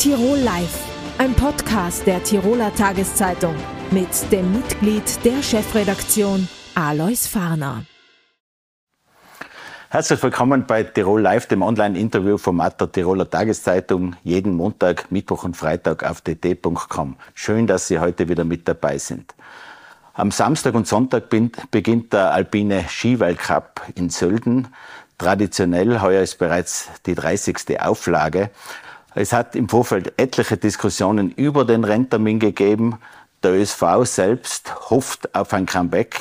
Tirol Live, ein Podcast der Tiroler Tageszeitung mit dem Mitglied der Chefredaktion Alois Farner. Herzlich willkommen bei Tirol Live, dem Online-Interview-Format der Tiroler Tageszeitung, jeden Montag, Mittwoch und Freitag auf dt.com. Schön, dass Sie heute wieder mit dabei sind. Am Samstag und Sonntag beginnt der alpine Skiweltcup in Sölden. Traditionell, heuer ist bereits die 30. Auflage. Es hat im Vorfeld etliche Diskussionen über den Renntermin gegeben. Der ÖSV selbst hofft auf ein Comeback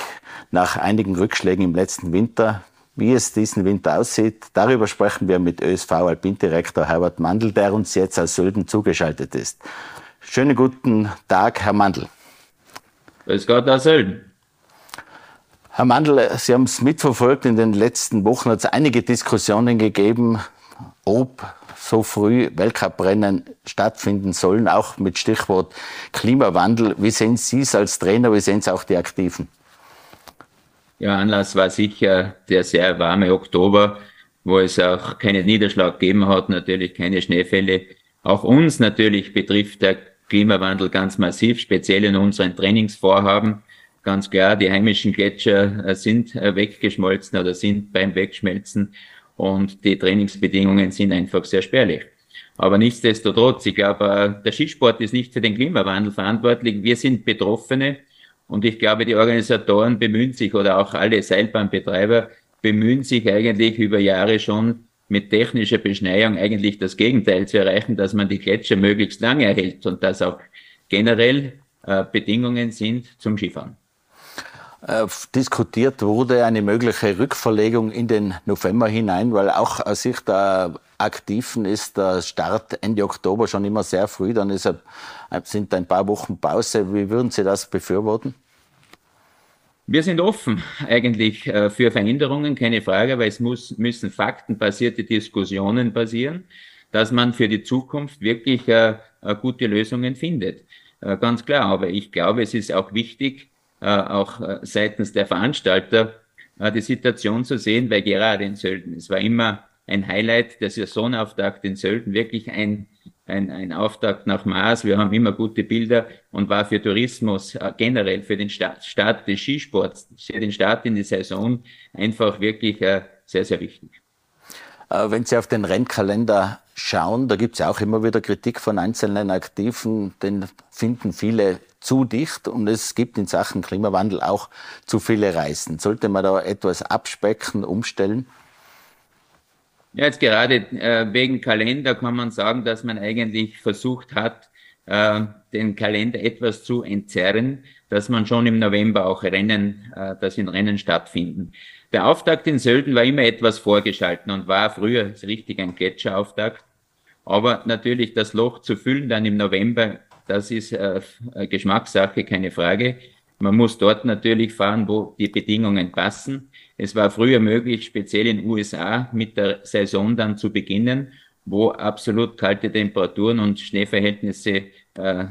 nach einigen Rückschlägen im letzten Winter. Wie es diesen Winter aussieht, darüber sprechen wir mit ÖSV Alpindirektor Herbert Mandl, der uns jetzt aus Sölden zugeschaltet ist. Schönen guten Tag, Herr Mandl. Grüß Gott aus Sölden. Herr Mandl, Sie haben es mitverfolgt. In den letzten Wochen hat es einige Diskussionen gegeben, ob so früh Weltcuprennen stattfinden sollen, auch mit Stichwort Klimawandel. Wie sehen Sie es als Trainer? Wie sehen Sie auch die Aktiven? Ja, Anlass war sicher der sehr warme Oktober, wo es auch keinen Niederschlag gegeben hat, natürlich keine Schneefälle. Auch uns natürlich betrifft der Klimawandel ganz massiv, speziell in unseren Trainingsvorhaben. Ganz klar, die heimischen Gletscher äh, sind äh, weggeschmolzen oder sind beim Wegschmelzen und die Trainingsbedingungen sind einfach sehr spärlich. Aber nichtsdestotrotz, ich glaube, äh, der Skisport ist nicht für den Klimawandel verantwortlich. Wir sind Betroffene und ich glaube, die Organisatoren bemühen sich oder auch alle Seilbahnbetreiber bemühen sich eigentlich über Jahre schon mit technischer Beschneiung eigentlich das Gegenteil zu erreichen, dass man die Gletscher möglichst lange erhält und dass auch generell äh, Bedingungen sind zum Skifahren. Äh, diskutiert wurde eine mögliche Rückverlegung in den November hinein, weil auch aus Sicht der Aktiven ist der Start Ende Oktober schon immer sehr früh, dann ist, sind ein paar Wochen Pause. Wie würden Sie das befürworten? Wir sind offen eigentlich äh, für Veränderungen, keine Frage, weil es muss, müssen faktenbasierte Diskussionen passieren, dass man für die Zukunft wirklich äh, gute Lösungen findet. Ganz klar, aber ich glaube, es ist auch wichtig, äh, auch äh, seitens der Veranstalter äh, die Situation zu sehen, weil gerade in Sölden, es war immer ein Highlight der Saisonauftakt in Sölden, wirklich ein, ein, ein Auftakt nach Maß. Wir haben immer gute Bilder und war für Tourismus generell, für den Start, Start des Skisports, für den Start in die Saison einfach wirklich sehr, sehr wichtig. Wenn Sie auf den Rennkalender schauen, da gibt es ja auch immer wieder Kritik von einzelnen Aktiven, den finden viele zu dicht und es gibt in Sachen Klimawandel auch zu viele Reisen. Sollte man da etwas abspecken, umstellen? Ja, jetzt gerade äh, wegen Kalender kann man sagen, dass man eigentlich versucht hat, äh, den Kalender etwas zu entzerren, dass man schon im November auch Rennen, äh, dass in Rennen stattfinden. Der Auftakt in Sölden war immer etwas vorgeschalten und war früher richtig ein Gletscherauftakt. Aber natürlich das Loch zu füllen dann im November das ist äh, Geschmackssache, keine Frage. Man muss dort natürlich fahren, wo die Bedingungen passen. Es war früher möglich, speziell in den USA mit der Saison dann zu beginnen, wo absolut kalte Temperaturen und Schneeverhältnisse äh,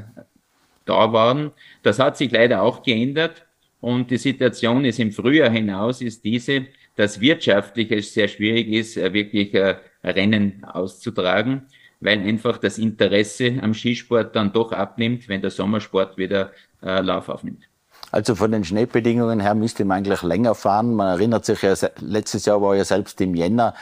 da waren. Das hat sich leider auch geändert. Und die Situation ist im Frühjahr hinaus, ist diese, dass wirtschaftlich es sehr schwierig ist, äh, wirklich äh, Rennen auszutragen weil einfach das Interesse am Skisport dann doch abnimmt, wenn der Sommersport wieder äh, Lauf aufnimmt. Also von den Schneebedingungen her müsste man eigentlich länger fahren. Man erinnert sich ja, letztes Jahr war ja selbst im Jänner,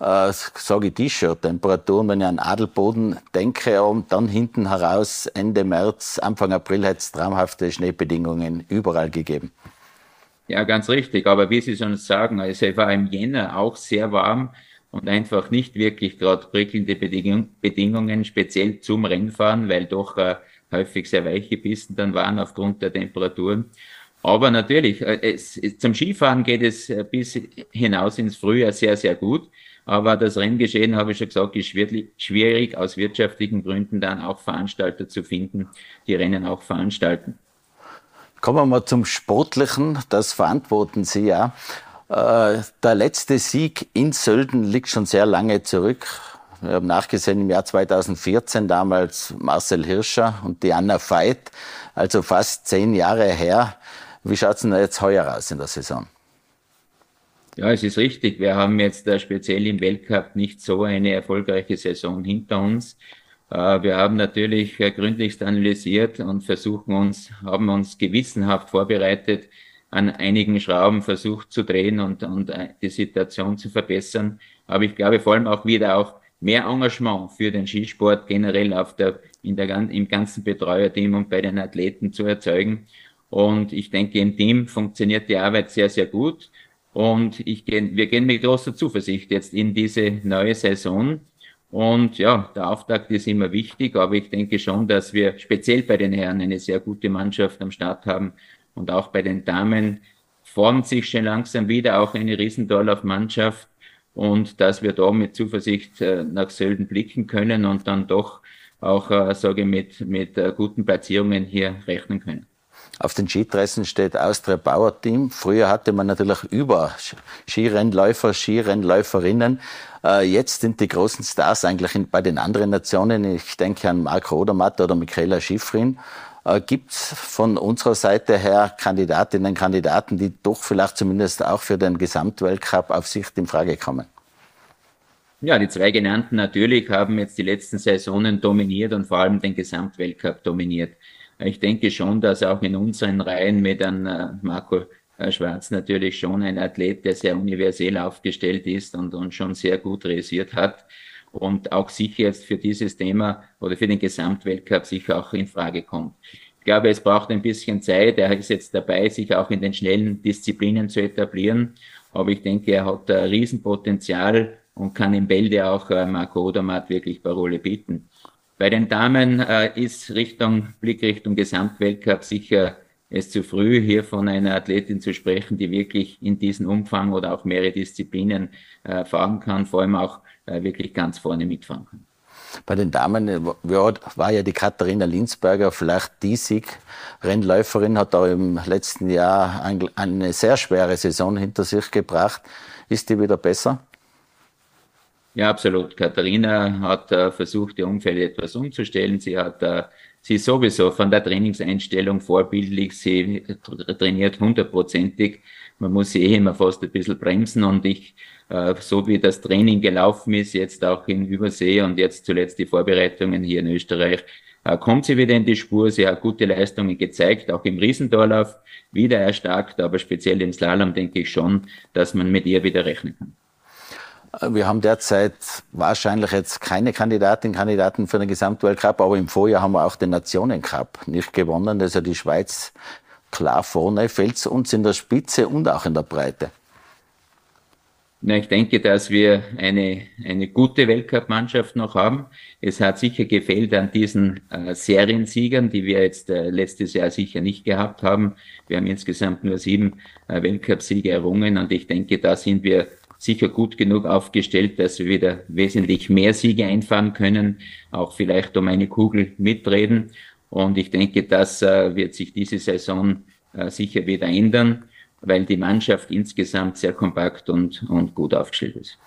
äh, sage ich T-Shirt-Temperaturen, wenn ich an Adelboden denke und dann hinten heraus Ende März, Anfang April hat es traumhafte Schneebedingungen überall gegeben. Ja, ganz richtig. Aber wie Sie schon sagen, es war im Jänner auch sehr warm und einfach nicht wirklich gerade prickelnde Bedingung, Bedingungen, speziell zum Rennfahren, weil doch äh, häufig sehr weiche Pisten dann waren aufgrund der Temperaturen. Aber natürlich, äh, es, zum Skifahren geht es äh, bis hinaus ins Frühjahr sehr, sehr gut. Aber das Renngeschehen, habe ich schon gesagt, ist schwierig aus wirtschaftlichen Gründen dann auch Veranstalter zu finden, die Rennen auch veranstalten. Kommen wir mal zum Sportlichen. Das verantworten Sie ja. Äh, der letzte Sieg in Sölden liegt schon sehr lange zurück. Wir haben nachgesehen im Jahr 2014 damals Marcel Hirscher und Diana Veit, also fast zehn Jahre her. Wie schaut es denn jetzt heuer aus in der Saison? Ja, es ist richtig. Wir haben jetzt äh, speziell im Weltcup nicht so eine erfolgreiche Saison hinter uns. Äh, wir haben natürlich äh, gründlichst analysiert und versuchen uns, haben uns gewissenhaft vorbereitet, an einigen Schrauben versucht zu drehen und, und die Situation zu verbessern. Aber ich glaube vor allem auch wieder auch mehr Engagement für den Skisport generell auf der, in der, im ganzen Betreuerteam und bei den Athleten zu erzeugen. Und ich denke, im Team funktioniert die Arbeit sehr, sehr gut. Und ich gehen, wir gehen mit großer Zuversicht jetzt in diese neue Saison. Und ja, der Auftakt ist immer wichtig, aber ich denke schon, dass wir speziell bei den Herren eine sehr gute Mannschaft am Start haben und auch bei den Damen formt sich schon langsam wieder auch eine Riesendorlauf-Mannschaft und dass wir da mit Zuversicht äh, nach Sölden blicken können und dann doch auch, äh, sage ich, mit, mit äh, guten Platzierungen hier rechnen können. Auf den Skidressen steht Austria Bauer Team. Früher hatte man natürlich über Skirennläufer, Skirennläuferinnen. Jetzt sind die großen Stars eigentlich bei den anderen Nationen. Ich denke an Marco Odermatt oder Michaela Schifrin. Äh, Gibt es von unserer Seite her Kandidatinnen, Kandidaten, die doch vielleicht zumindest auch für den Gesamtweltcup auf Sicht in Frage kommen? Ja, die zwei genannten natürlich haben jetzt die letzten Saisonen dominiert und vor allem den Gesamtweltcup dominiert. Ich denke schon, dass auch in unseren Reihen mit einem äh, Marco äh, Schwarz natürlich schon ein Athlet, der sehr universell aufgestellt ist und, und schon sehr gut realisiert hat und auch sicher jetzt für dieses Thema oder für den Gesamtweltcup sicher auch in Frage kommt. Ich glaube, es braucht ein bisschen Zeit. Er ist jetzt dabei, sich auch in den schnellen Disziplinen zu etablieren. Aber ich denke, er hat ein Riesenpotenzial und kann im Bälde auch äh, Marco Odermatt wirklich Parole bieten. Bei den Damen äh, ist Richtung, Blick Richtung Gesamtweltcup sicher es zu früh, hier von einer Athletin zu sprechen, die wirklich in diesem Umfang oder auch mehrere Disziplinen äh, fahren kann, vor allem auch äh, wirklich ganz vorne mitfahren kann. Bei den Damen äh, war ja die Katharina Linsberger vielleicht die Siegrennläuferin, hat auch im letzten Jahr eine sehr schwere Saison hinter sich gebracht. Ist die wieder besser? Ja, absolut. Katharina hat äh, versucht, ihr Umfeld etwas umzustellen. Sie hat, äh, sie ist sowieso von der Trainingseinstellung vorbildlich. Sie trainiert hundertprozentig. Man muss sie eh immer fast ein bisschen bremsen und ich, äh, so wie das Training gelaufen ist, jetzt auch in Übersee und jetzt zuletzt die Vorbereitungen hier in Österreich, äh, kommt sie wieder in die Spur. Sie hat gute Leistungen gezeigt, auch im Riesentorlauf wieder erstarkt, aber speziell im Slalom denke ich schon, dass man mit ihr wieder rechnen kann. Wir haben derzeit wahrscheinlich jetzt keine Kandidatinnen, Kandidaten für den Gesamtweltcup, aber im Vorjahr haben wir auch den Nationencup nicht gewonnen. Ja die Schweiz klar vorne. Fällt uns in der Spitze und auch in der Breite? Na, ich denke, dass wir eine, eine gute Weltcup-Mannschaft noch haben. Es hat sicher gefehlt an diesen äh, Seriensiegern, die wir jetzt äh, letztes Jahr sicher nicht gehabt haben. Wir haben insgesamt nur sieben äh, Weltcup-Siege errungen und ich denke, da sind wir sicher gut genug aufgestellt, dass wir wieder wesentlich mehr Siege einfahren können, auch vielleicht um eine Kugel mitreden. Und ich denke, das äh, wird sich diese Saison äh, sicher wieder ändern, weil die Mannschaft insgesamt sehr kompakt und, und gut aufgestellt ist.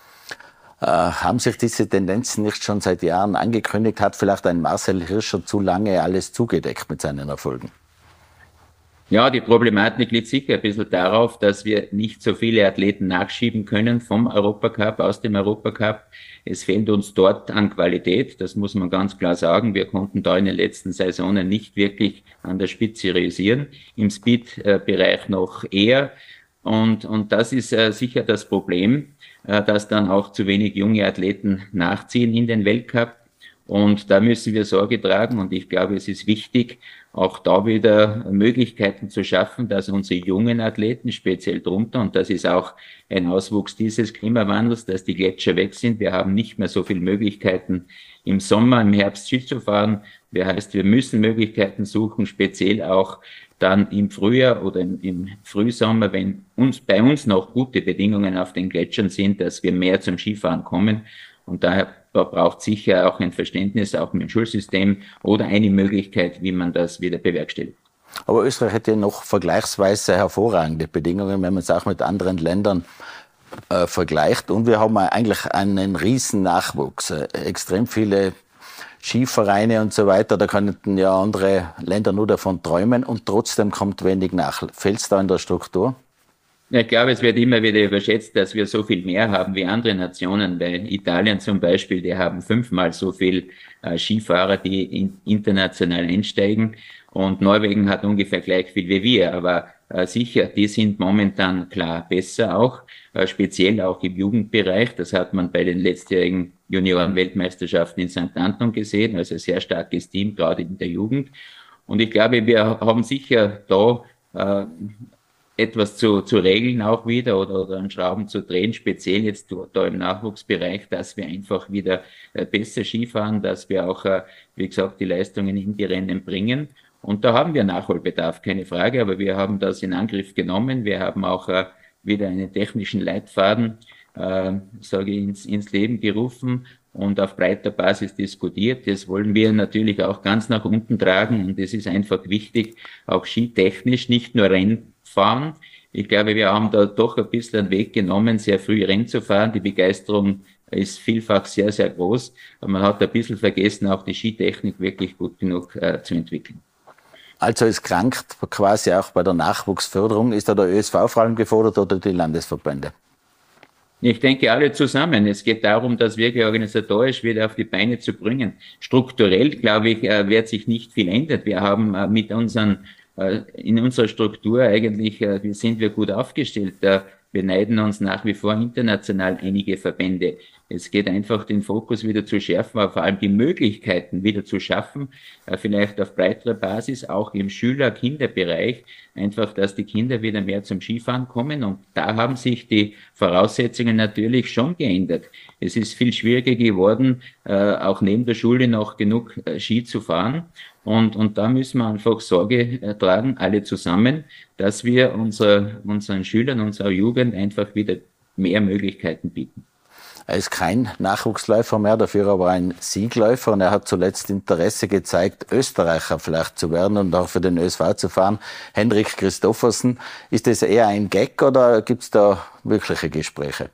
Äh, haben sich diese Tendenzen nicht schon seit Jahren angekündigt? Hat vielleicht ein Marcel Hirscher zu lange alles zugedeckt mit seinen Erfolgen? Ja, die Problematik liegt sicher ein bisschen darauf, dass wir nicht so viele Athleten nachschieben können vom Europacup, aus dem Europacup. Es fehlt uns dort an Qualität, das muss man ganz klar sagen. Wir konnten da in den letzten Saisonen nicht wirklich an der Spitze realisieren, im Speed-Bereich noch eher. Und, und das ist äh, sicher das Problem, äh, dass dann auch zu wenig junge Athleten nachziehen in den Weltcup. Und da müssen wir Sorge tragen. Und ich glaube, es ist wichtig, auch da wieder Möglichkeiten zu schaffen, dass unsere jungen Athleten speziell drunter, und das ist auch ein Auswuchs dieses Klimawandels, dass die Gletscher weg sind. Wir haben nicht mehr so viele Möglichkeiten im Sommer, im Herbst Ski zu fahren. Das heißt, wir müssen Möglichkeiten suchen, speziell auch dann im Frühjahr oder im, im, Frühsommer, wenn uns bei uns noch gute Bedingungen auf den Gletschern sind, dass wir mehr zum Skifahren kommen. Und daher braucht sicher auch ein Verständnis, auch mit dem Schulsystem oder eine Möglichkeit, wie man das wieder bewerkstelligt. Aber Österreich hätte noch vergleichsweise hervorragende Bedingungen, wenn man es auch mit anderen Ländern äh, vergleicht. Und wir haben eigentlich einen riesen Nachwuchs. Äh, extrem viele Skivereine und so weiter. Da könnten ja andere Länder nur davon träumen und trotzdem kommt wenig nach. Fällt es da in der Struktur? Ich glaube, es wird immer wieder überschätzt, dass wir so viel mehr haben wie andere Nationen. Bei Italien zum Beispiel, die haben fünfmal so viel äh, Skifahrer, die in, international einsteigen. Und Norwegen hat ungefähr gleich viel wie wir. Aber äh, sicher, die sind momentan klar besser auch, äh, speziell auch im Jugendbereich. Das hat man bei den letztjährigen Junioren-Weltmeisterschaften in St. Anton gesehen. Also sehr starkes Team, gerade in der Jugend. Und ich glaube, wir haben sicher da äh, etwas zu, zu regeln auch wieder oder, oder an Schrauben zu drehen, speziell jetzt da im Nachwuchsbereich, dass wir einfach wieder äh, besser Skifahren, dass wir auch, äh, wie gesagt, die Leistungen in die Rennen bringen. Und da haben wir Nachholbedarf, keine Frage, aber wir haben das in Angriff genommen. Wir haben auch äh, wieder einen technischen Leitfaden, äh, sage ich, ins, ins Leben gerufen und auf breiter Basis diskutiert. Das wollen wir natürlich auch ganz nach unten tragen und es ist einfach wichtig, auch skitechnisch, nicht nur Rennen fahren. Ich glaube, wir haben da doch ein bisschen einen Weg genommen, sehr früh Rennen zu fahren. Die Begeisterung ist vielfach sehr, sehr groß. Aber man hat ein bisschen vergessen, auch die Skitechnik wirklich gut genug äh, zu entwickeln. Also es krankt quasi auch bei der Nachwuchsförderung. Ist da der ÖSV vor allem gefordert oder die Landesverbände? Ich denke alle zusammen. Es geht darum, das wirklich organisatorisch wieder auf die Beine zu bringen. Strukturell, glaube ich, äh, wird sich nicht viel ändern. Wir haben äh, mit unseren in unserer Struktur eigentlich äh, sind wir gut aufgestellt. Wir neiden uns nach wie vor international einige Verbände. Es geht einfach, den Fokus wieder zu schärfen, aber vor allem die Möglichkeiten wieder zu schaffen, äh, vielleicht auf breiterer Basis, auch im Schüler-Kinderbereich, einfach, dass die Kinder wieder mehr zum Skifahren kommen. Und da haben sich die Voraussetzungen natürlich schon geändert. Es ist viel schwieriger geworden, äh, auch neben der Schule noch genug äh, Ski zu fahren. Und, und da müssen wir einfach Sorge tragen, alle zusammen, dass wir unser, unseren Schülern, unserer Jugend einfach wieder mehr Möglichkeiten bieten. Er ist kein Nachwuchsläufer mehr, dafür aber ein Siegläufer und er hat zuletzt Interesse gezeigt, Österreicher vielleicht zu werden und auch für den ÖSV zu fahren. Henrik Christoffersen, ist das eher ein Gag oder gibt es da wirkliche Gespräche?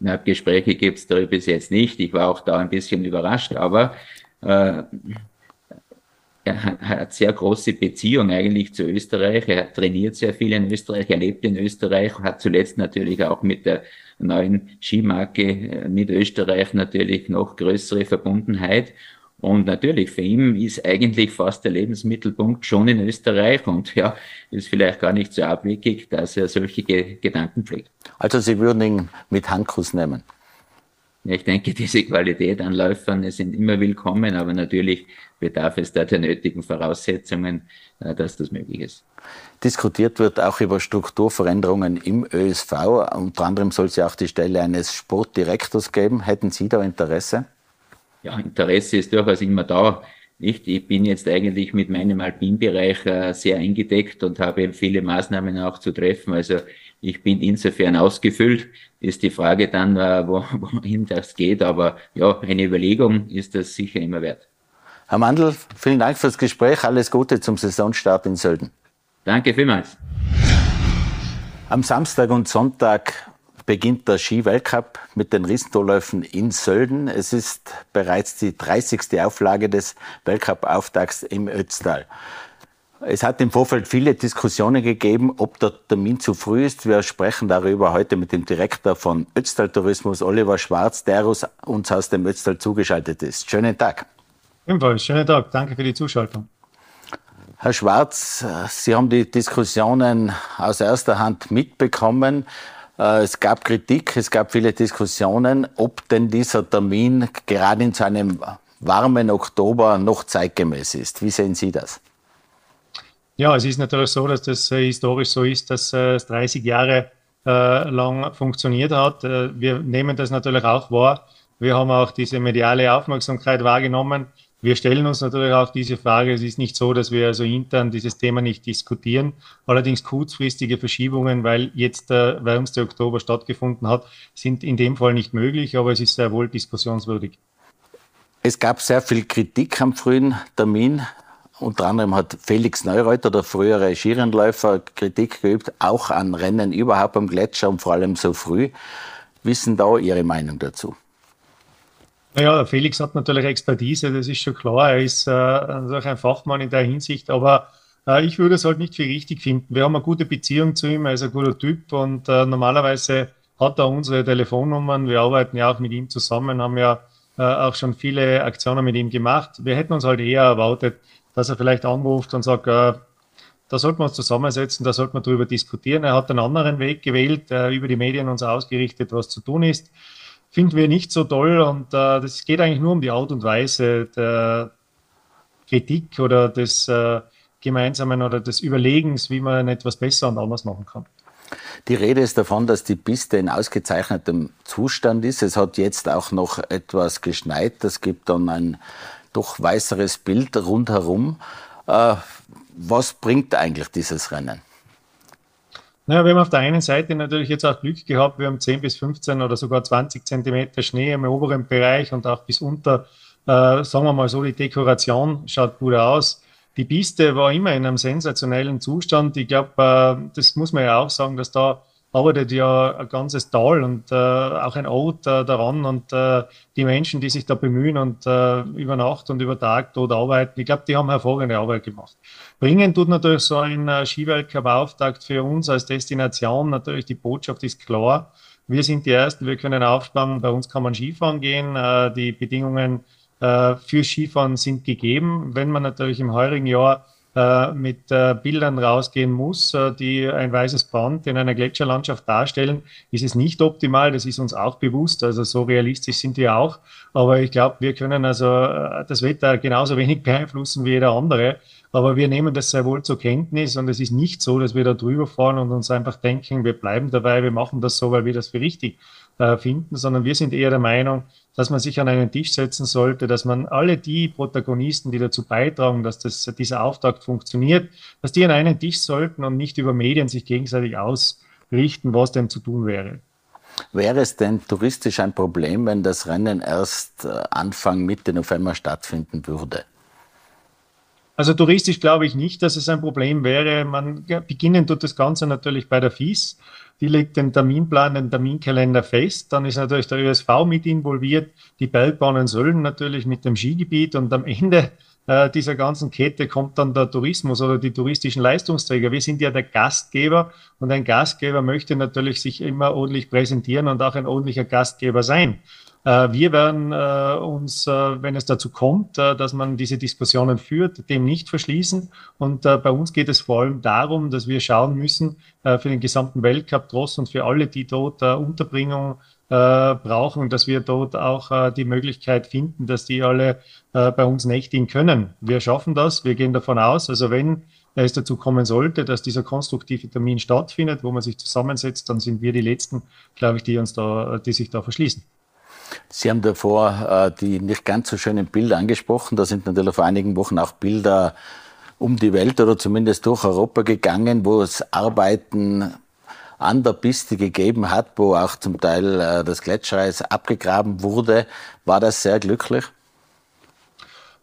Na, Gespräche gibt es da bis jetzt nicht. Ich war auch da ein bisschen überrascht, aber äh, er hat sehr große Beziehung eigentlich zu Österreich. Er trainiert sehr viel in Österreich, er lebt in Österreich, hat zuletzt natürlich auch mit der neuen Skimarke äh, mit Österreich natürlich noch größere Verbundenheit. Und natürlich, für ihn ist eigentlich fast der Lebensmittelpunkt schon in Österreich und ja, ist vielleicht gar nicht so abwegig, dass er solche Gedanken pflegt. Also Sie würden ihn mit Handkuss nehmen? Ja, ich denke, diese Qualität an Läufern sind immer willkommen, aber natürlich bedarf es da der nötigen Voraussetzungen, äh, dass das möglich ist. Diskutiert wird auch über Strukturveränderungen im ÖSV. Unter anderem soll es ja auch die Stelle eines Sportdirektors geben. Hätten Sie da Interesse? Ja, Interesse ist durchaus immer da. Nicht? Ich bin jetzt eigentlich mit meinem Alpinbereich äh, sehr eingedeckt und habe viele Maßnahmen auch zu treffen. Also ich bin insofern ausgefüllt. Ist die Frage dann, äh, wo, wohin das geht. Aber ja, eine Überlegung ist das sicher immer wert. Herr Mandl, vielen Dank fürs Gespräch. Alles Gute zum Saisonstart in Sölden. Danke vielmals. Am Samstag und Sonntag beginnt der Skiweltcup mit den Riesentorläufen in Sölden. Es ist bereits die 30. Auflage des Weltcup-Auftakts im Ötztal. Es hat im Vorfeld viele Diskussionen gegeben, ob der Termin zu früh ist. Wir sprechen darüber heute mit dem Direktor von Ötztal Tourismus, Oliver Schwarz, der uns aus dem Ötztal zugeschaltet ist. Schönen Tag. Ebenfalls, schönen Tag. Danke für die Zuschaltung. Herr Schwarz, Sie haben die Diskussionen aus erster Hand mitbekommen. Äh, es gab Kritik, es gab viele Diskussionen, ob denn dieser Termin gerade in so einem warmen Oktober noch zeitgemäß ist. Wie sehen Sie das? Ja, es ist natürlich so, dass das äh, historisch so ist, dass äh, es 30 Jahre lang funktioniert hat. wir nehmen das natürlich auch wahr. Wir haben auch diese mediale Aufmerksamkeit wahrgenommen. Wir stellen uns natürlich auch diese Frage. Es ist nicht so, dass wir also intern dieses Thema nicht diskutieren. Allerdings kurzfristige Verschiebungen, weil jetzt der wärmste Oktober stattgefunden hat, sind in dem Fall nicht möglich, aber es ist sehr wohl diskussionswürdig. Es gab sehr viel Kritik am frühen Termin. Unter anderem hat Felix Neureuter, der frühere Skirennläufer, Kritik geübt, auch an Rennen überhaupt am Gletscher und vor allem so früh. Wissen da Ihre Meinung dazu? Naja, Felix hat natürlich Expertise, das ist schon klar. Er ist äh, ein Fachmann in der Hinsicht, aber Äh, ich würde es halt nicht für richtig finden. Wir haben eine gute Beziehung zu ihm, er ist ein guter Typ und äh, normalerweise hat er unsere Telefonnummern. Wir arbeiten ja auch mit ihm zusammen, haben ja äh, auch schon viele Aktionen mit ihm gemacht. Wir hätten uns halt eher erwartet, dass er vielleicht anruft und sagt, äh, da sollten wir uns zusammensetzen, da sollten wir darüber diskutieren. Er hat einen anderen Weg gewählt, äh, über die Medien uns ausgerichtet, was zu tun ist. Finden wir nicht so toll und äh, das geht eigentlich nur um die Art und Weise der Kritik oder des äh, gemeinsamen oder des Überlegens, wie man etwas besser und anders machen kann. Die Rede ist davon, dass die Piste in ausgezeichnetem Zustand ist. Es hat jetzt auch noch etwas geschneit. Das gibt dann ein doch weißeres Bild rundherum. Äh, was bringt eigentlich dieses Rennen? Naja, wir haben auf der einen Seite natürlich jetzt auch Glück gehabt. Wir haben 10 bis 15 oder sogar 20 Zentimeter Schnee im oberen Bereich und auch bis unter, äh, sagen wir mal so, die Dekoration schaut gut aus. Die Piste war immer in einem sensationellen Zustand. Ich glaube, äh, das muss man ja auch sagen, dass da arbeitet ja ein ganzes Tal und äh, auch ein Ort äh, daran und äh, die Menschen, die sich da bemühen und äh, über Nacht und über Tag dort arbeiten, ich glaube, die haben hervorragende Arbeit gemacht. Bringen tut natürlich so ein äh, Skiweltcup-Auftakt für uns als Destination natürlich die Botschaft ist klar. Wir sind die Ersten, wir können aufspannen, bei uns kann man Skifahren gehen, äh, die Bedingungen äh, für Skifahren sind gegeben. Wenn man natürlich im heurigen Jahr äh, mit äh, Bildern rausgehen muss, äh, die ein weißes Band in einer Gletscherlandschaft darstellen, ist es nicht optimal. Das ist uns auch bewusst. Also so realistisch sind wir auch. Aber ich glaube, wir können also äh, das Wetter genauso wenig beeinflussen wie jeder andere. Aber wir nehmen das sehr wohl zur Kenntnis und es ist nicht so, dass wir da drüber fahren und uns einfach denken, wir bleiben dabei, wir machen das so, weil wir das für richtig äh, finden, sondern wir sind eher der Meinung, dass man sich an einen Tisch setzen sollte, dass man alle die Protagonisten, die dazu beitragen, dass das, dieser Auftakt funktioniert, dass die an einen Tisch sollten und nicht über Medien sich gegenseitig ausrichten, was denn zu tun wäre. Wäre es denn touristisch ein Problem, wenn das Rennen erst äh, Anfang, Mitte November stattfinden würde? Also touristisch glaube ich nicht, dass es ein Problem wäre. Man ja, beginnen tut das Ganze natürlich bei der FIS. Die legt den Terminplan, den Terminkalender fest. Dann ist natürlich der ÖSV mit involviert. Die Bergbahnen sollen natürlich mit dem Skigebiet und am Ende äh, dieser ganzen Kette kommt dann der Tourismus oder die touristischen Leistungsträger. Wir sind ja der Gastgeber und ein Gastgeber möchte natürlich sich immer ordentlich präsentieren und auch ein ordentlicher Gastgeber sein. Äh, wir werden äh, uns, äh, wenn es dazu kommt, dass man diese Diskussionen führt, dem nicht verschließen. Und bei uns geht es vor allem darum, dass wir schauen müssen für den gesamten Weltcup Tross und für alle, die dort Unterbringung brauchen, dass wir dort auch die Möglichkeit finden, dass die alle bei uns nächtigen können. Wir schaffen das, wir gehen davon aus. Also wenn es dazu kommen sollte, dass dieser konstruktive Termin stattfindet, wo man sich zusammensetzt, dann sind wir die Letzten, glaube ich, die uns da, die sich da verschließen. Sie haben davor äh, die nicht ganz so schönen Bilder angesprochen. Da sind natürlich vor einigen Wochen auch Bilder um die Welt oder zumindest durch Europa gegangen, wo es Arbeiten an der Piste gegeben hat, wo auch zum Teil äh, das Gletschereis abgegraben wurde. War das sehr glücklich?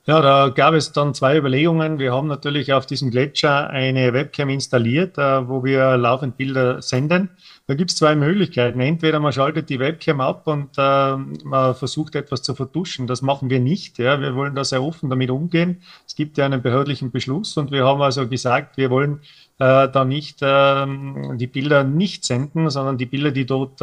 Ja, da gab es dann zwei Überlegungen. Wir haben natürlich auf diesem Gletscher eine Webcam installiert, äh, wo wir laufend Bilder senden. Da gibt es zwei Möglichkeiten. Entweder man schaltet die Webcam ab und äh, man versucht etwas zu vertuschen. Das machen wir nicht. Ja. Wir wollen da sehr offen damit umgehen. Es gibt ja einen behördlichen Beschluss und wir haben also gesagt, wir wollen äh, da nicht äh, die Bilder nicht senden, sondern die Bilder, die dort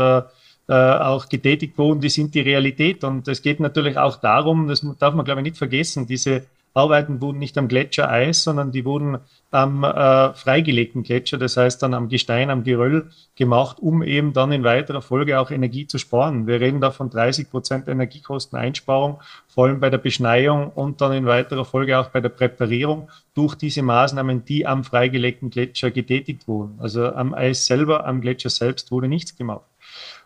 äh, auch getätigt wurden, die sind die Realität. Und es geht natürlich auch darum, das darf man, glaube ich, nicht vergessen, diese Arbeiten wurden nicht am Gletschereis, sondern die wurden am äh, freigelegten Gletscher, das heißt dann am Gestein, am Geröll gemacht, um eben dann in weiterer Folge auch Energie zu sparen. Wir reden da von 30 Prozent Energiekosteneinsparung, vor allem bei der Beschneiung und dann in weiterer Folge auch bei der Präparierung durch diese Maßnahmen, die am freigelegten Gletscher getätigt wurden. Also am Eis selber, am Gletscher selbst wurde nichts gemacht.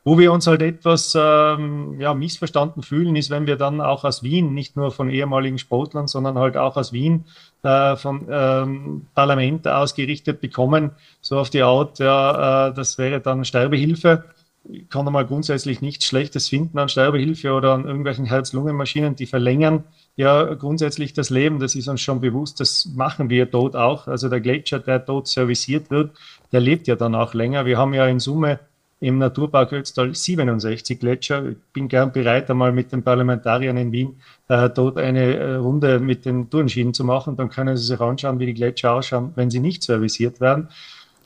Wo wir uns halt etwas ähm, ja, missverstanden fühlen, ist, wenn wir dann auch aus Wien, nicht nur von ehemaligen Sportlern, sondern halt auch aus Wien äh, vom ähm, Parlament ausgerichtet bekommen, so auf die Art, ja, äh, das wäre dann Sterbehilfe. Ich kann mal grundsätzlich nichts Schlechtes finden an Sterbehilfe oder an irgendwelchen Herz-Lungen-Maschinen, die verlängern ja grundsätzlich das Leben, das ist uns schon bewusst, das machen wir dort auch. Also der Gletscher, der dort serviciert wird, der lebt ja dann auch länger. Wir haben ja in Summe im Naturpark Ötztal 67 Gletscher. Ich bin gern bereit, einmal mit den Parlamentariern in Wien äh, dort eine äh, Runde mit den Tourenschienen zu machen. Dann können Sie sich anschauen, wie die Gletscher ausschauen, wenn sie nicht servisiert werden.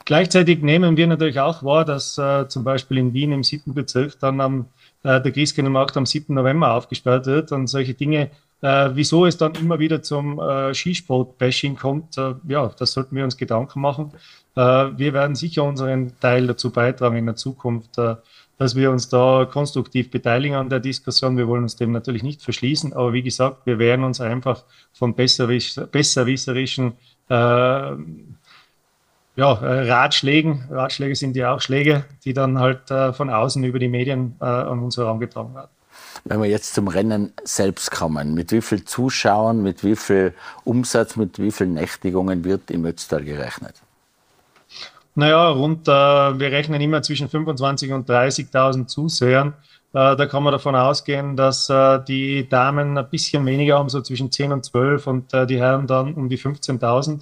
Gleichzeitig nehmen wir natürlich auch wahr, dass äh, zum Beispiel in Wien im siebten Bezirk dann am, äh, der Christkindlmarkt am 7. November aufgesperrt wird und solche Dinge äh, wieso es dann immer wieder zum äh, Skisport-Bashing kommt, äh, ja, das sollten wir uns Gedanken machen. Äh, wir werden sicher unseren Teil dazu beitragen in der Zukunft, äh, dass wir uns da konstruktiv beteiligen an der Diskussion. Wir wollen uns dem natürlich nicht verschließen, aber wie gesagt, wir wehren uns einfach von besserwisserischen äh, ja, Ratschlägen. Ratschläge sind ja auch Schläge, die dann halt von außen über die Medien an uns herangetragen werden. Wenn wir jetzt zum Rennen selbst kommen, mit wie vielen Zuschauern, mit wie viel Umsatz, mit wie vielen Nächtigungen wird im Ötztal gerechnet? Naja, rund, äh, wir rechnen immer zwischen 25.000 und 30.000 Zusehern. Äh, da kann man davon ausgehen, dass äh, die Damen ein bisschen weniger haben, so zwischen 10 und 12 und äh, die Herren dann um die 15.000.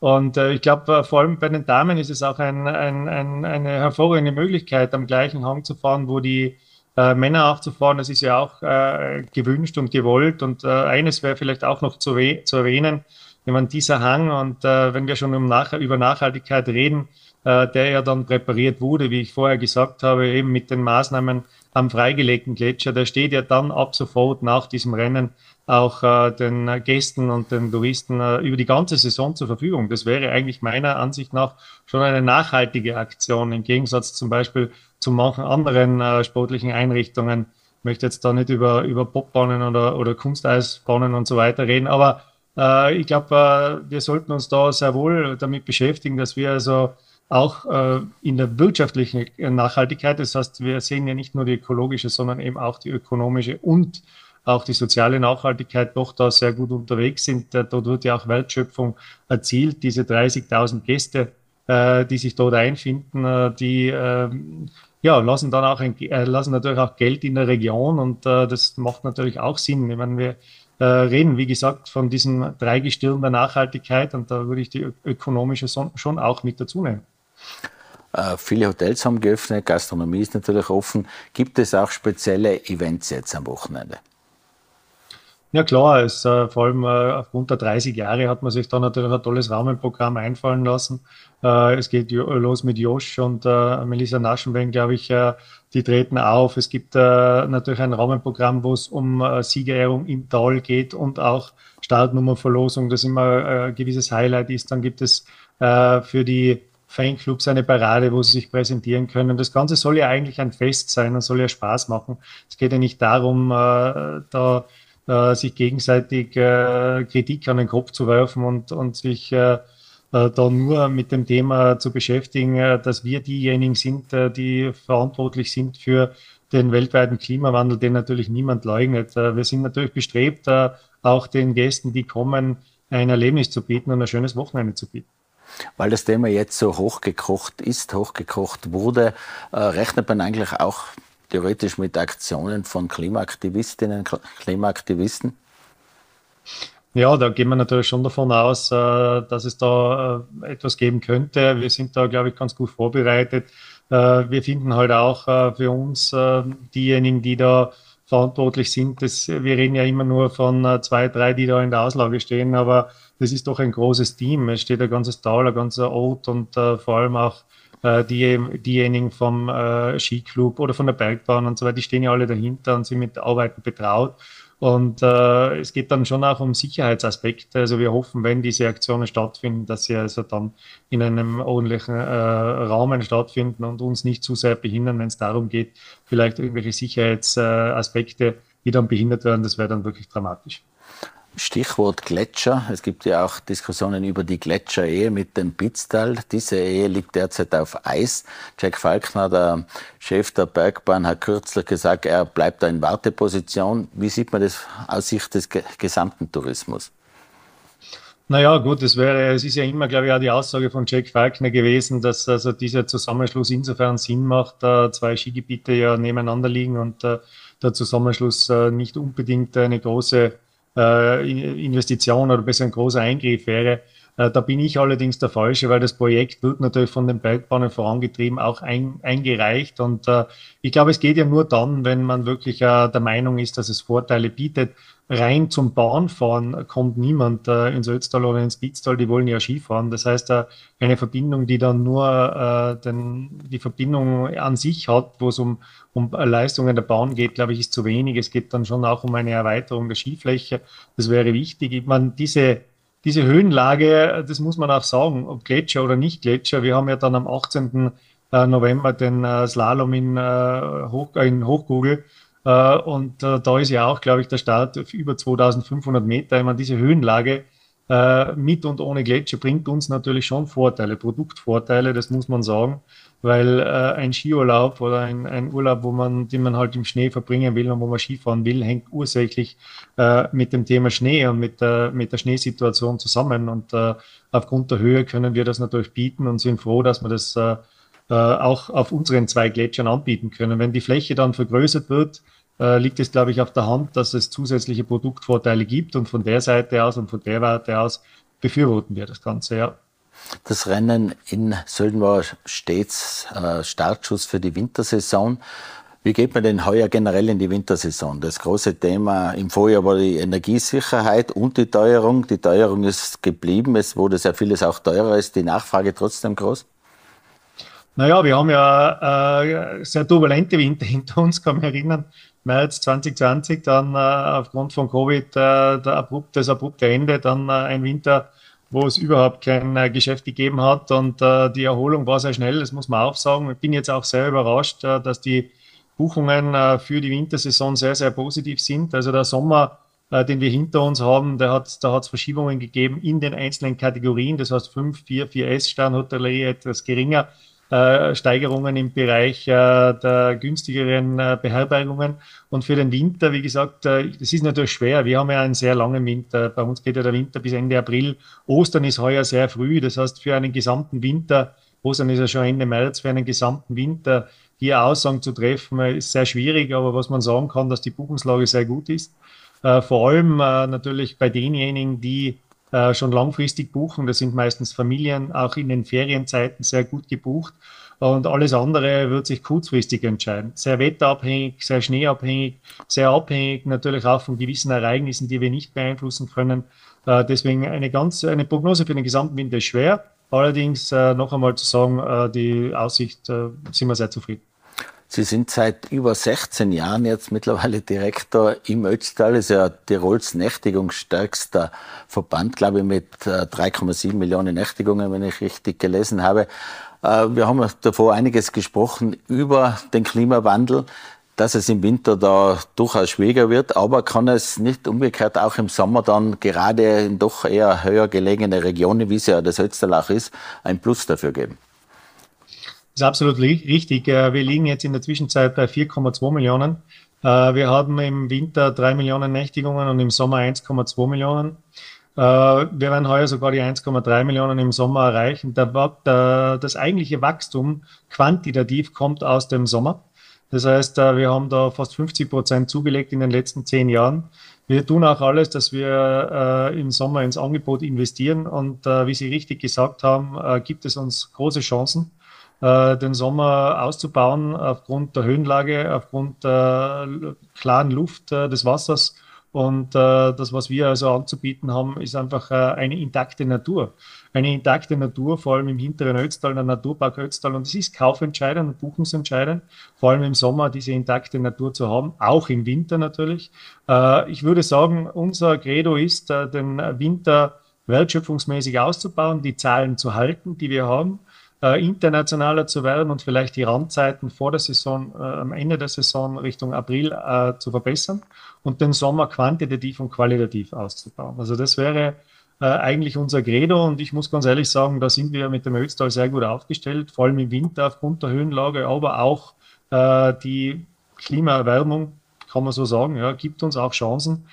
Und äh, ich glaube, äh, vor allem bei den Damen ist es auch ein, ein, ein, eine hervorragende Möglichkeit, am gleichen Hang zu fahren, wo die äh, Männer aufzufahren. Das ist ja auch äh, gewünscht und gewollt. Und äh, eines wäre vielleicht auch noch zu, zu erwähnen, wenn man dieser Hang und äh, wenn wir schon um nach über Nachhaltigkeit reden, äh, der ja dann präpariert wurde, wie ich vorher gesagt habe, eben mit den Maßnahmen am freigelegten Gletscher, der steht ja dann ab sofort nach diesem Rennen auch äh, den Gästen und den Touristen äh, über die ganze Saison zur Verfügung. Das wäre eigentlich meiner Ansicht nach schon eine nachhaltige Aktion im Gegensatz zum Beispiel zu manchen anderen äh, sportlichen Einrichtungen. Ich möchte jetzt da nicht über, über Popbahnen oder, oder Kunsteisbahnen und so weiter reden, aber äh, ich glaube, äh, wir sollten uns da sehr wohl damit beschäftigen, dass wir also auch äh, in der wirtschaftlichen Nachhaltigkeit, das heißt, wir sehen ja nicht nur die ökologische, sondern eben auch die ökonomische und auch die soziale Nachhaltigkeit doch da sehr gut unterwegs sind. Äh, dort wird ja auch Wertschöpfung erzielt. Diese 30.000 Gäste, äh, die sich dort einfinden, äh, die ähm, ja, lassen dann auch ein, äh, lassen natürlich auch Geld in der Region und äh, das macht natürlich auch Sinn. Ich meine, wir äh, reden, wie gesagt, von diesem Dreigestirn der Nachhaltigkeit und da würde ich die ökonomische schon auch mit dazu nehmen. Äh, viele Hotels haben geöffnet, Gastronomie ist natürlich offen. Gibt es auch spezielle Events jetzt am Wochenende? Ja klar, es, äh, vor allem äh, aufgrund der 30 Jahre hat man sich da natürlich ein tolles Rahmenprogramm einfallen lassen. Äh, es geht los mit Josh und äh, Melissa Naschenbein, glaube ich, äh, die treten auf. Es gibt natürlich ein Rahmenprogramm, wo es um Siegerehrung im Tal geht und auch Startnummerverlosung, das immer ein gewisses Highlight ist. Dann gibt es für die Fanclubs eine Parade, wo sie sich präsentieren können. Das Ganze soll ja eigentlich ein Fest sein und soll ja Spaß machen. Es geht ja nicht darum, da äh, sich gegenseitig äh, Kritik an den Kopf zu werfen und, und sich äh, äh da nur mit dem Thema zu beschäftigen, äh, dass wir diejenigen sind, äh, die verantwortlich sind für den weltweiten Klimawandel, den natürlich niemand leugnet. Wir sind natürlich bestrebt, auch den Gästen, die kommen, ein Erlebnis zu bieten und ein schönes Wochenende zu bieten. Weil das Thema jetzt so hochgekocht ist, hochgekocht wurde, rechnet man eigentlich auch theoretisch mit Aktionen von Klimaaktivistinnen, Klimaaktivisten? Ja, da gehen wir natürlich schon davon aus, äh, dass es da äh, etwas geben könnte. Wir sind da, glaube ich, ganz gut vorbereitet. Äh, wir finden halt auch für uns diejenigen, die da verantwortlich sind. Das, wir reden ja immer nur von zwei, drei, die da in der Auslage stehen, aber das ist doch ein großes Team. Es steht ein ganzes Tal, ein ganzer Ort und vor allem auch äh, die, diejenigen vom äh, Skiclub oder von der Bergbahn und so weiter, die stehen ja alle dahinter und sind mit Arbeiten betraut. Und äh, es geht dann schon auch um Sicherheitsaspekte. Also wir hoffen, wenn diese Aktionen stattfinden, dass sie also dann in einem ordentlichen äh, Rahmen stattfinden und uns nicht zu sehr behindern, wenn es darum geht, vielleicht irgendwelche Sicherheitsaspekte, äh, die dann behindert werden. Das wäre dann wirklich dramatisch. Stichwort Gletscher. Es gibt ja auch Diskussionen über die Gletscherehe mit dem Pitztal. Diese Ehe liegt derzeit auf Eis. Jack Falkner, der Chef der Bergbahn, hat kürzlich gesagt, er bleibt da in Warteposition. Wie sieht man das aus Sicht des gesamten Tourismus? Naja, gut, es wäre, es ist ja immer, glaube ich, auch die Aussage von Jack Falkner gewesen, dass also dieser Zusammenschluss insofern Sinn macht, da zwei Skigebiete ja nebeneinander liegen und äh, der Zusammenschluss äh, nicht unbedingt eine große äh, Investition oder besser ein großer Eingriff wäre. Äh, da bin ich allerdings der Falsche, weil das Projekt wird natürlich von den Bergbahnen vorangetrieben, auch ein, eingereicht. Und äh, ich glaube, es geht ja nur dann, wenn man wirklich äh, der Meinung ist, dass es Vorteile bietet. Rein zum Bahnfahren kommt niemand äh, ins Ötztal oder ins Spitztal, die wollen ja Skifahren. Das heißt, äh, eine Verbindung, die dann nur äh, den, die Verbindung an sich hat, wo es um, um Leistungen der Bahn geht, glaube ich, ist zu wenig. Es geht dann schon auch um eine Erweiterung der Skifläche. Das wäre wichtig. Ich meine, diese diese Höhenlage, das muss man auch sagen, ob Gletscher oder nicht Gletscher. Wir haben ja dann am 18. Äh, November den äh, Slalom in, äh, Hoch, in Hochkugel. Und da ist ja auch, glaube ich, der Start über 2500 Meter. Ich meine, diese Höhenlage mit und ohne Gletscher bringt uns natürlich schon Vorteile, Produktvorteile, das muss man sagen weil äh, ein Skiurlaub oder ein, ein, Urlaub, wo man, den man halt im Schnee verbringen will und wo man Skifahren will, hängt ursächlich äh, mit dem Thema Schnee und mit der, mit der Schneesituation zusammen. Und äh, aufgrund der Höhe können wir das natürlich bieten und sind froh, dass wir das äh, äh, auch auf unseren zwei Gletschern anbieten können. Wenn die Fläche dann vergrößert wird, äh, liegt es, glaube ich, auf der Hand, dass es zusätzliche Produktvorteile gibt und von der Seite aus und von der Warte aus befürworten wir das Ganze, ja. Das Rennen in Sölden war stets äh, Startschuss für die Wintersaison. Wie geht man denn heuer generell in die Wintersaison? Das große Thema im Vorjahr war die Energiesicherheit und die Teuerung. Die Teuerung ist geblieben. Es wurde sehr vieles auch teurer. Ist die Nachfrage trotzdem groß? Naja, wir haben ja äh, sehr turbulente Winter hinter uns, kann mich erinnern. März 2020, dann äh, aufgrund von Covid äh, abrupt, das abrupte Ende, dann äh, ein Winter, wo es überhaupt kein äh, Geschäft gegeben hat. Und äh, die Erholung war sehr schnell, das muss man auch sagen. Ich bin jetzt auch sehr überrascht, äh, dass die Buchungen äh, für die Wintersaison sehr, sehr positiv sind. Also der Sommer, äh, den wir hinter uns haben, der hat, da hat es Verschiebungen gegeben in den einzelnen Kategorien. Das heißt 5, 4, 4S Sternhotellerie etwas geringer äh, Steigerungen im Bereich äh, der günstigeren äh, Beherbergungen. Und für den Winter, wie gesagt, das ist natürlich schwer. Wir haben ja einen sehr langen Winter. Bei uns geht ja der Winter bis Ende April. Ostern ist heuer sehr früh. Das heißt, für einen gesamten Winter, Ostern ist ja schon Ende März, für einen gesamten Winter hier Aussagen zu treffen, ist sehr schwierig. Aber was man sagen kann, dass die Buchungslage sehr gut ist. Vor allem natürlich bei denjenigen, die äh, schon langfristig buchen. Das sind meistens Familien, auch in den Ferienzeiten sehr gut gebucht. Und alles andere wird sich kurzfristig entscheiden. Sehr wetterabhängig, sehr schneeabhängig, sehr abhängig natürlich auch von gewissen Ereignissen, die wir nicht beeinflussen können. Äh, deswegen eine ganz, eine Prognose für den gesamten Winter ist schwer. Allerdings äh, noch einmal zu sagen, äh, die Aussicht äh, sind wir sehr zufrieden. Sie sind seit über 16 Jahren jetzt mittlerweile Direktor im Ötztal. Ist ja Tirols nächtigungsstärkster Verband, glaube ich, mit 3,7 äh, Millionen Nächtigungen, wenn ich richtig gelesen habe. Äh, wir haben davor einiges gesprochen über den Klimawandel, dass es im Winter da durchaus schwieriger wird, aber kann es nicht umgekehrt auch im Sommer dann gerade in doch eher höher gelegene Regionen, wie es ja das Ötztal auch ist, ein Plus dafür geben? Ist absolut richtig. Äh, wir liegen jetzt in der Zwischenzeit bei 4,2 Millionen. Äh, wir haben im Winter 3 Millionen Nächtigungen und im Sommer 1,2 Millionen. Äh, wir werden heuer sogar die 1,3 Millionen im Sommer erreichen. Das eigentliche Wachstum quantitativ kommt aus dem Sommer. Das heißt, wir haben da fast 50 Prozent zugelegt in den letzten zehn Jahren. Wir tun auch alles, dass wir im Sommer ins Angebot investieren. Und wie Sie richtig gesagt haben, gibt es uns große Chancen äh, den Sommer auszubauen aufgrund der Höhenlage, aufgrund der klaren Luft äh, des Wassers. Und äh, das, was wir also anzubieten haben, ist einfach äh, eine intakte Natur. Eine intakte Natur, vor allem im hinteren Ötztal, der Naturpark Ötztal. Und es ist kaufentscheidend und buchungsentscheidend, vor allem im Sommer diese intakte Natur zu haben, auch im Winter natürlich. Äh, ich würde sagen, unser Credo ist, äh, den Winter wertschöpfungsmäßig auszubauen, die Zahlen zu halten, die wir haben äh, internationaler zu werden und vielleicht die Randzeiten vor der Saison, äh, am Ende der Saison Richtung April äh, zu verbessern und den Sommer quantitativ und qualitativ auszubauen. Also das wäre äh, eigentlich unser Credo und ich muss ganz ehrlich sagen, da sind wir mit dem Ötztal sehr gut aufgestellt, vor allem im Winter aufgrund der Höhenlage, aber auch äh, die Klimaerwärmung, kann man so sagen, ja, gibt uns auch Chancen,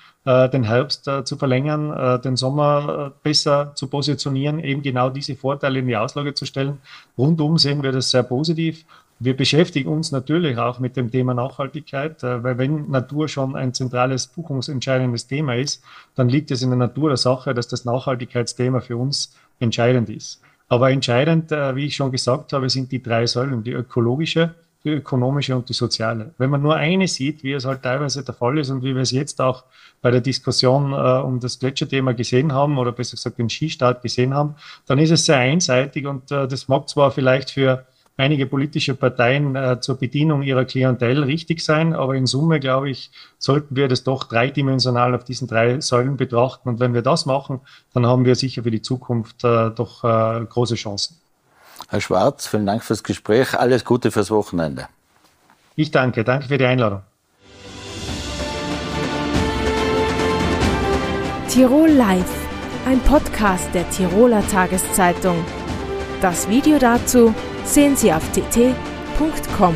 den Herbst äh, zu verlängern, äh, den Sommer besser zu positionieren, eben genau diese Vorteile in die Auslage zu stellen. Rundum sehen wir das sehr positiv. Wir beschäftigen uns natürlich auch mit dem Thema Nachhaltigkeit, weil wenn Natur schon ein zentrales buchungsentscheidendes Thema ist, dann liegt es in der Natur der Sache, dass das Nachhaltigkeitsthema für uns entscheidend ist. Aber entscheidend, äh, wie ich schon gesagt habe, sind die drei Säulen, die ökologische, die ökonomische und die soziale. Wenn man nur eine sieht, wie es halt teilweise der Fall ist und wie wir es jetzt auch bei der Diskussion äh, um das Gletscherthema gesehen haben oder besser gesagt den Skistart gesehen haben, dann ist es sehr einseitig und äh, das mag zwar vielleicht für einige politische Parteien äh, zur Bedienung ihrer Klientel richtig sein, aber in Summe, glaube ich, sollten wir das doch dreidimensional auf diesen drei Säulen betrachten. Und wenn wir das machen, dann haben wir sicher für die Zukunft äh, doch äh, große Chancen. Herr Schwarz, vielen Dank fürs Gespräch. Alles Gute fürs Wochenende. Ich danke. Danke für die Einladung. Tirol Live, ein Podcast der Tiroler Tageszeitung. Das Video dazu sehen Sie auf tt.com.